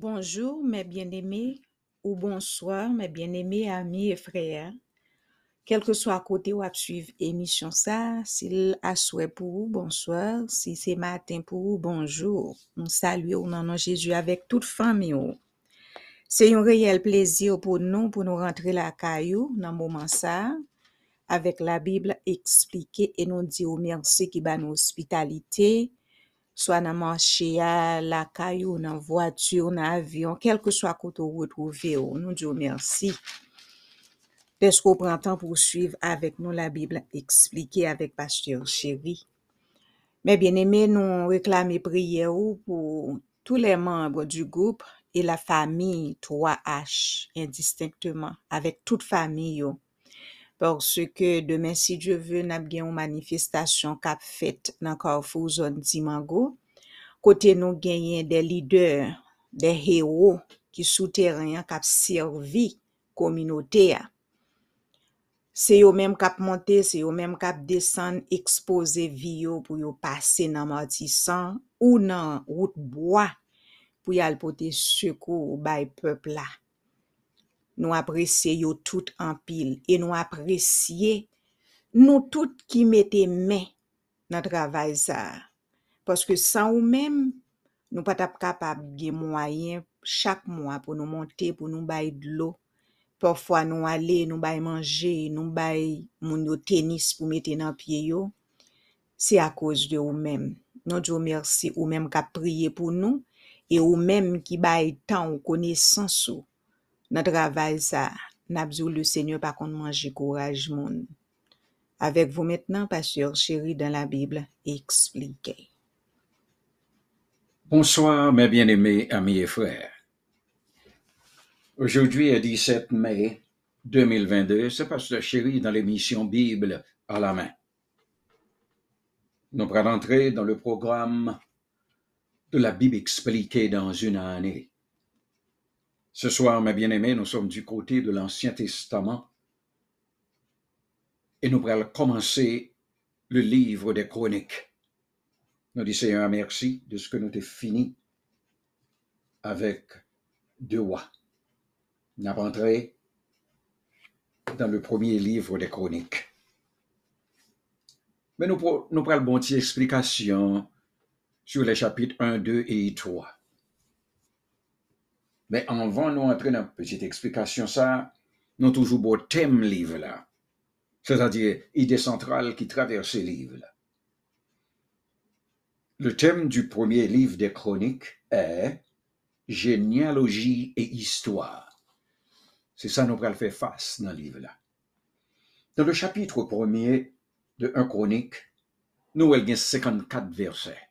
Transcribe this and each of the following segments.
Bonjour mes bien-aimés ou bonsoir mes bien-aimés amis et frères. Quel que soit côté ou ap suivre émission ça, s'il a souhait pour vous, bonsoir. Si c'est matin pour vous, bonjour. Nous saluons au nom de Jésus avec toute famille. ou. C'est un réel plaisir pour nous pour nous rentrer la caillou dans le moment ça avec la Bible expliquée et nous dire merci qui ba nous hospitalité soit dans marché à la caillou dans voiture dans avion quel que soit côté où retrouver nous disons merci parce qu'on prend temps pour suivre avec nous la Bible expliquée avec pasteur chéri mais bien aimé nous réclamer prière ou pour tous les membres du groupe et la famille 3H indistinctement avec toute famille yo. Porsè ke demen si Dje vè nap gen yon manifestasyon kap fèt nan Karfou zon Dimango. Kote nou genyen de lider, de hero ki souteryen kap servi kominote ya. Se yo menm kap monte, se yo menm kap desen, expose viyo pou yo pase nan matisan ou nan route boya pou yal pote sukou ou bay pepla. nou apresye yo tout an pil, e nou apresye nou tout ki mette men nan travay sa. Paske san ou men, nou pat ap kapab gen mwayen chak mwa pou nou monte, pou nou bay dlo. Porfwa nou ale, nou bay manje, nou bay moun yo tenis pou mette nan pie yo. Se a koz de ou men. Nou diyo mersi ou men ka priye pou nou, e ou men ki bay tan ou konesansou nan travay sa. Nabzou le Seigneur pa kon manje kouraj moun. Avec vous maintenant, pasteur chéri dans la Bible expliqué. Bonsoir, mes bien-aimés amis et frères. Aujourd'hui est 17 mai 2022. C'est Pasteur Chéri dans l'émission Bible à la main. Nous allons entrer dans le programme de la Bible expliquée dans une année. Ce soir, mes bien-aimés, nous sommes du côté de l'Ancien Testament et nous allons commencer le livre des chroniques. Nous disons Seigneur merci de ce que nous avons fini avec deux rois. Nous avons entré dans le premier livre des chroniques. Mais nous, prenons une petite explication sur les chapitres 1, 2 et 3. Mais avant nous entrer dans petite explication, ça, nous toujours beau thème livre là. C'est-à-dire idée centrale qui traverse le livre là. Le thème du premier livre des chroniques est généalogie et histoire. C'est ça nous allons faire face dans le livre là. Dans le chapitre premier de 1 chronique, nous avons 54 versets.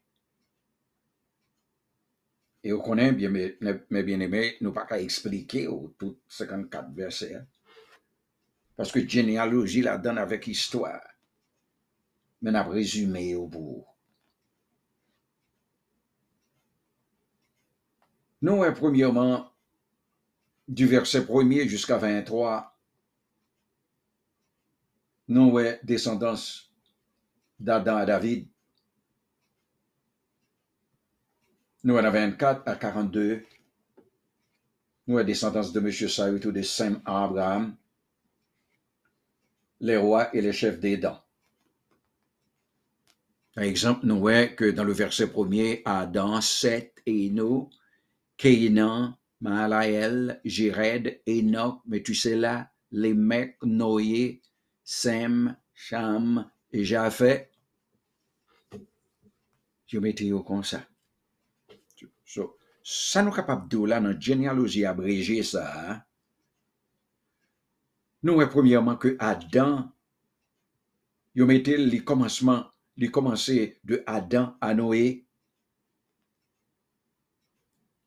Et on connaît bien, mes, bien-aimés, nous pas qu'à expliquer tous 54 versets. hein. Parce que généalogie la donne avec histoire. Mais n'a résumé au bout. Nous, hein, premièrement, du verset 1er jusqu'à 23, nous, descendance d'Adam à David. Nous, à 24 à 42, nous, à descendance de M. Saïd ou de Saint Abraham, les rois et les chefs des. Par exemple, nous voyons que dans le verset premier, Adam, Seth, Eno, Kénan, Mahalaël, Jéred, Enoch, Methuselah, Lémec, Noé, Sem, Cham et Japhet. Je mettais au comme ça. So, ça nous capable de là, dans généalogie abrégée, ça, hein? Nous voyons premièrement que Adam, mettait les commencements, les commencé de Adam à Noé,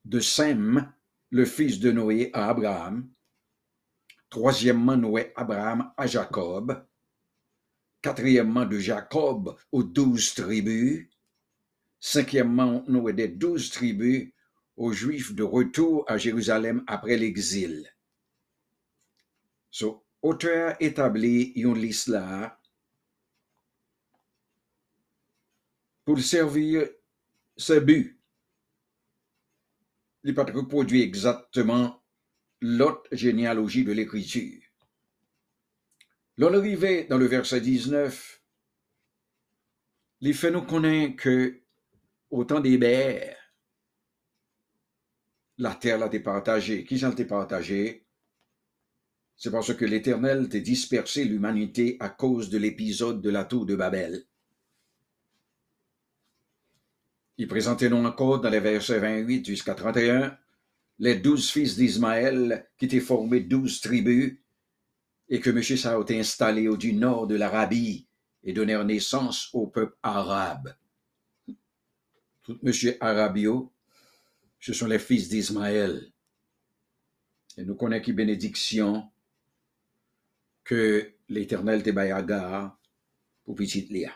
de Sem, le fils de Noé, à Abraham. Troisièmement, Noé, Abraham à Jacob. Quatrièmement, de Jacob aux douze tribus. Cinquièmement, Noé des douze tribus aux Juifs de retour à Jérusalem après l'exil. So, auteur établit une liste là pour servir ce but. il pas reproduit exactement l'autre généalogie de l'écriture. L'on arrivait dans le verset 19, les fait nous connaît que au temps des bères, la terre l'a été partagée. Qui s'en été partagée? C'est parce que l'Éternel t'a dispersé l'humanité à cause de l'épisode de la tour de Babel. Il présentait nous encore dans les versets 28 jusqu'à 31 les douze fils d'Ismaël qui étaient formés douze tribus et que M. ça a installé au du nord de l'Arabie et donné naissance au peuple arabe. Tout M. Arabio, ce sont les fils d'Ismaël. Et nous connaissons qui bénédiction que l'Éternel te bayaga pour petite Léa.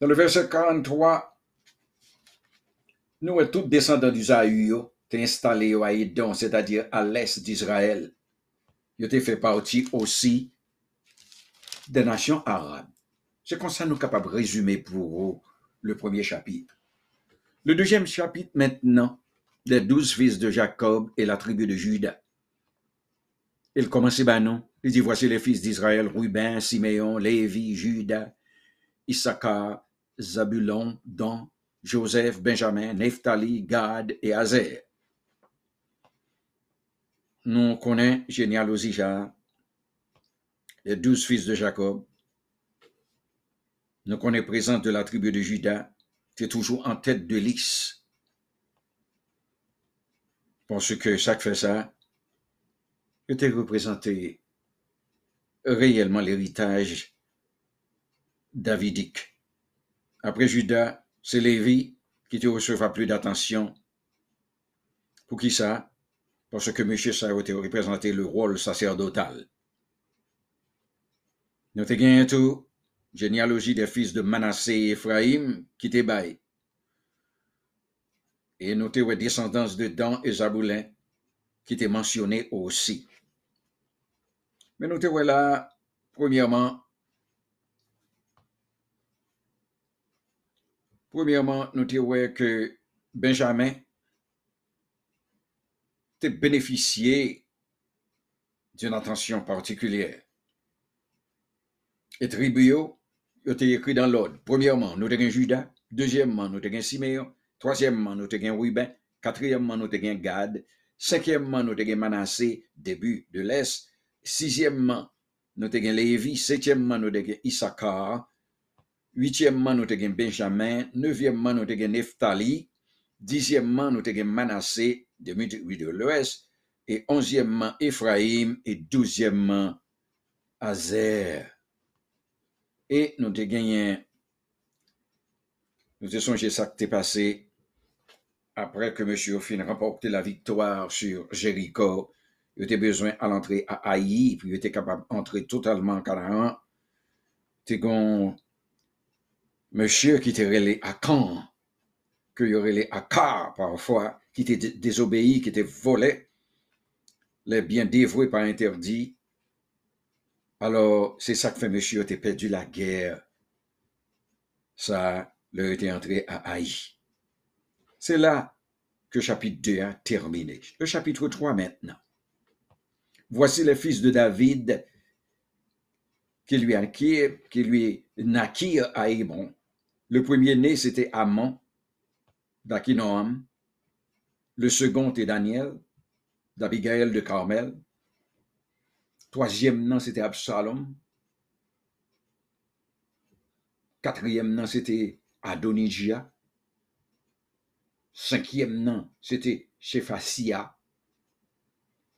Dans le verset 43, nous sommes tous descendants d'Usaïe, t'es installé à Edom, c'est-à-dire à, l'est d'Israël. Il t'es fait partie aussi des nations arabes. C'est comme ça nous sommes capables de résumer pour vous le premier chapitre. Le deuxième chapitre maintenant, les douze fils de Jacob et la tribu de Juda. Il commence ben non. Il dit voici les fils d'Israël, Ruben, Siméon, Lévi, Juda, Issachar, Zabulon, Dan, Joseph, Benjamin, Nephtali, Gad et Azer. Nous connaissons généalogie les douze fils de Jacob. Nous connaissons présence de la tribu de Juda, est toujours en tête de liste. Parce que chaque fait ça, était représenté réellement l'héritage davidique? Après Judas, c'est Lévi qui te recevra plus d'attention. Pour qui ça? Parce que M. ça a représenté le rôle sacerdotal. Nous avons tout, généalogie des fils de Manassé et Ephraim qui t'ébaille. Et nous avons descendance de Dan et Zaboulin qui étaient mentionné aussi. Mais avons là, premièrement, Premièrement, disons que Benjamin a bénéficié d'une attention particulière. Et Tribio, été écrit dans l'ordre. Premièrement, nous avons Judas. Deuxièmement, nous avons Siméon. Troisièmement, nous avons Ruben. Quatrièmement, nous avons Gad. Cinquièmement, nous avons Manassé, début de l'Est. Sixièmement, nous avons Lévi. Septièmement, nous avons Issachar. Huitièmement, nous avons Benjamin. Neuvièmement, nous avons Nephtali. Dixièmement, nous avons Manassé, début de l'Ouest. Et onzièmement, Ephraim. Et douzièmement, Azer. Et nous avons gagné, nous avons songé ça qui est passé après que M. Ophine remporté la victoire sur Jéricho. Il était besoin à l'entrée à Haï, puis il était capable d'entrer totalement en Canaan. Monsieur qui était relé à Caen, qu'il y aurait les Car parfois, qui était désobéi, qui était volé, les biens dévoués par interdit. Alors, c'est ça que fait monsieur, perdu la guerre. Ça, leur était entré à Haï. C'est là que le chapitre 2 a terminé. Le chapitre 3 maintenant. Voici les fils de David qui lui, acquirent, qui lui naquirent à Hébron. Le premier-né, c'était Amon, d'Akinoam. Le second est Daniel, d'Abigail de Carmel. Troasyem nan, sete Absalom. Katryem nan, sete Adonijia. Non, Senkyem nan, sete Chefasia.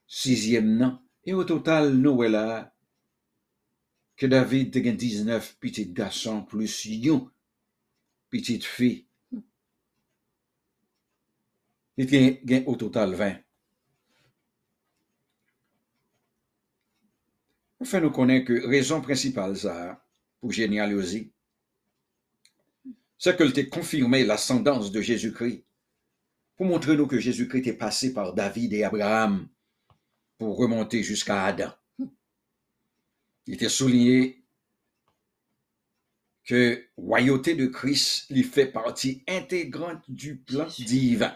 Sizyem nan, e o total nou e la ke David te gen 19 pitit gason plus yon pitit fi. Hmm. It gen, gen o total 20. Enfin, nous connaissons que raison principale ça, pour généalogie, c'est qu'elle t'a confirmé l'ascendance de Jésus-Christ, pour montrer nous que Jésus-Christ est passé par David et Abraham pour remonter jusqu'à Adam. Il souligné que royauté de Christ lui fait partie intégrante du plan divin.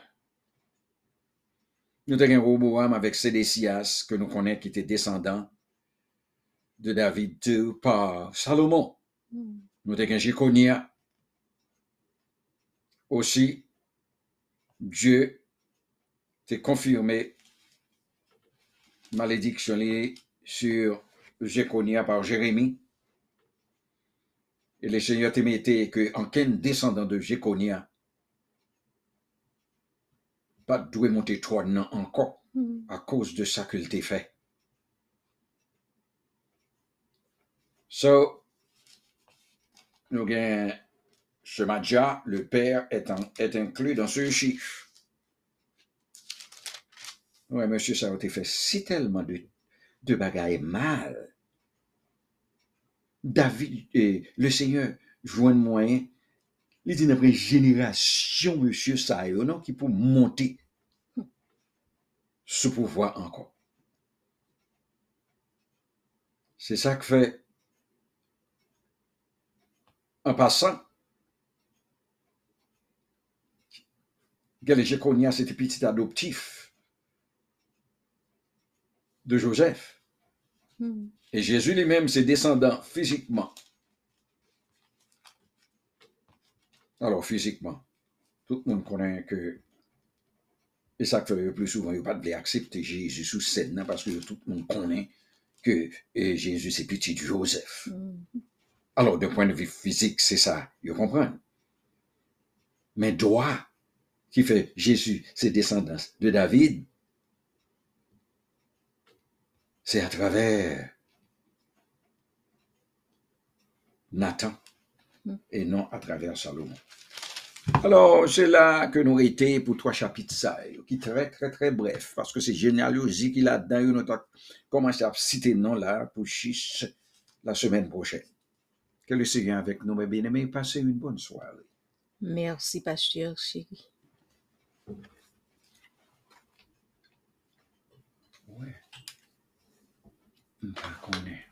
Nous avons Roboam avec Sédécias, que nous connaissons, qui était descendant de David II par Salomon. Mm. Nous avons Jéconia. Aussi, Dieu t'a confirmé malédiction liée sur Jéconia par Jérémie. Et le Seigneur t'a mis que en qu'un descendant de Jéconia, pas doit monter trois non encore Mm. à cause de ça qu'il t'a fait. So, nous avons ce Madja, le père est, inclus dans ce chiffre. Oui, monsieur, ça a été fait si tellement de, de bagailles mal. David, et le Seigneur, joint moyen, il dit après génération, monsieur, ça, non, qui peut monter ce pouvoir encore. C'est ça que fait, en passant, Jéconia, c'était petit adoptif de Joseph. Mm. Et Jésus lui-même, ses descendants, physiquement. Alors, physiquement, tout le monde connaît que. Et ça fait le plus souvent, il n'y a pas de accepter Jésus sous scène, hein, parce que tout le monde connaît que Jésus, c'est petit Joseph. Mm. Alors, d'un point de vue physique, c'est ça, ils comprennent. Mais droit, qui fait Jésus, ses descendants de David, c'est à travers Nathan et non à travers Salomon. Alors, c'est là que nous été pour trois chapitres ça, qui très, très, très bref, parce que c'est généalogie qu'il a dedans, nous avons commencé à citer non là pour la semaine prochaine. Que le Seigneur avec nous, mes bien-aimés, passez une bonne soirée. Merci, pasteur chéri. Ouais. Hum, Je connais.